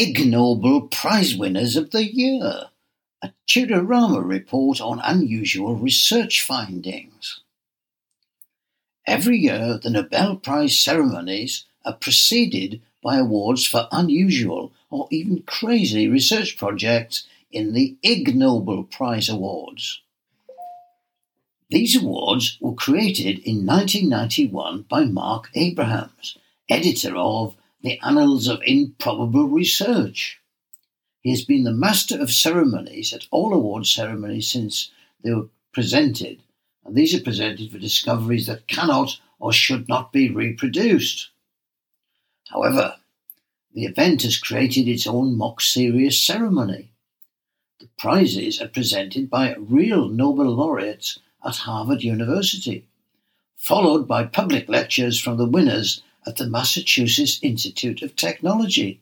Ig Nobel Prize winners of the year. A TudoRama report on unusual research findings. Every year, the Nobel Prize ceremonies are preceded by awards for unusual or even crazy research projects in the Ig Nobel Prize Awards. These awards were created in 1991 by Mark Abrahams, editor of the Annals of Improbable Research. He has been the master of ceremonies at all award ceremonies since they were presented, and these are presented for discoveries that cannot or should not be reproduced. However, the event has created its own mock serious ceremony. The prizes are presented by real Nobel laureates at Harvard University, followed by public lectures from the winners at the Massachusetts Institute of Technology.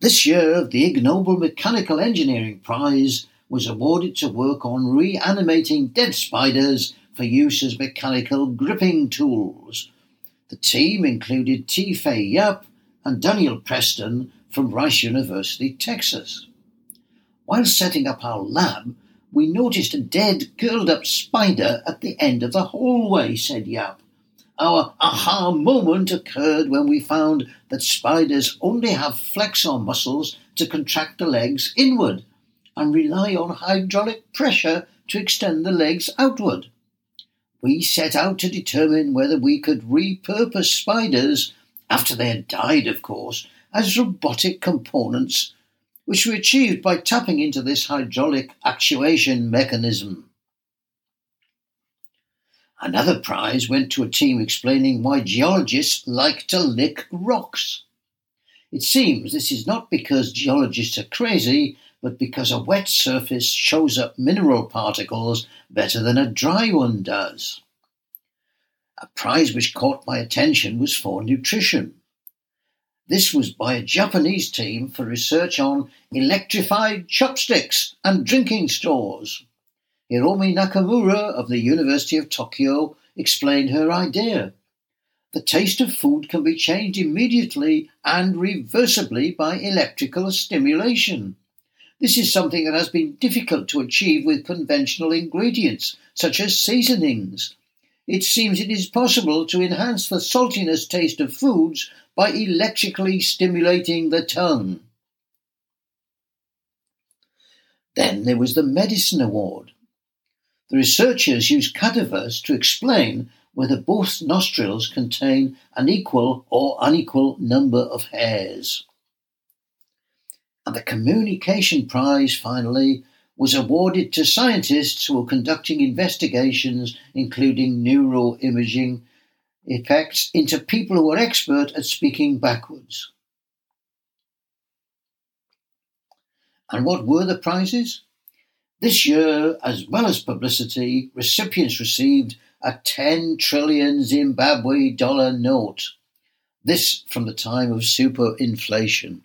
This year, the Ig Nobel Mechanical Engineering Prize was awarded to work on reanimating dead spiders for use as mechanical gripping tools. The team included Te Faye Yap and Daniel Preston from Rice University, Texas. While setting up our lab, we noticed a dead, curled up spider at the end of the hallway, said Yap. Our aha moment occurred when we found that spiders only have flexor muscles to contract the legs inward and rely on hydraulic pressure to extend the legs outward. We set out to determine whether we could repurpose spiders, after they had died, of course, as robotic components, which we achieved by tapping into this hydraulic actuation mechanism. Another prize went to a team explaining why geologists like to lick rocks. It seems this is not because geologists are crazy, but because a wet surface shows up mineral particles better than a dry one does. A prize which caught my attention was for nutrition. This was by a Japanese team for research on electrified chopsticks and drinking straws. Hiromi Nakamura of the University of Tokyo explained her idea. The taste of food can be changed immediately and reversibly by electrical stimulation. This is something that has been difficult to achieve with conventional ingredients, such as seasonings. It seems it is possible to enhance the saltiness taste of foods by electrically stimulating the tongue. Then there was the Medicine Award. The researchers used cadavers to explain whether both nostrils contain an equal or unequal number of hairs. And the Communication Prize, finally, was awarded to scientists who were conducting investigations including neuroimaging effects into people who were expert at speaking backwards. And what were the prizes? This year, as well as publicity, recipients received a 10 trillion Zimbabwe dollar note. This from the time of superinflation.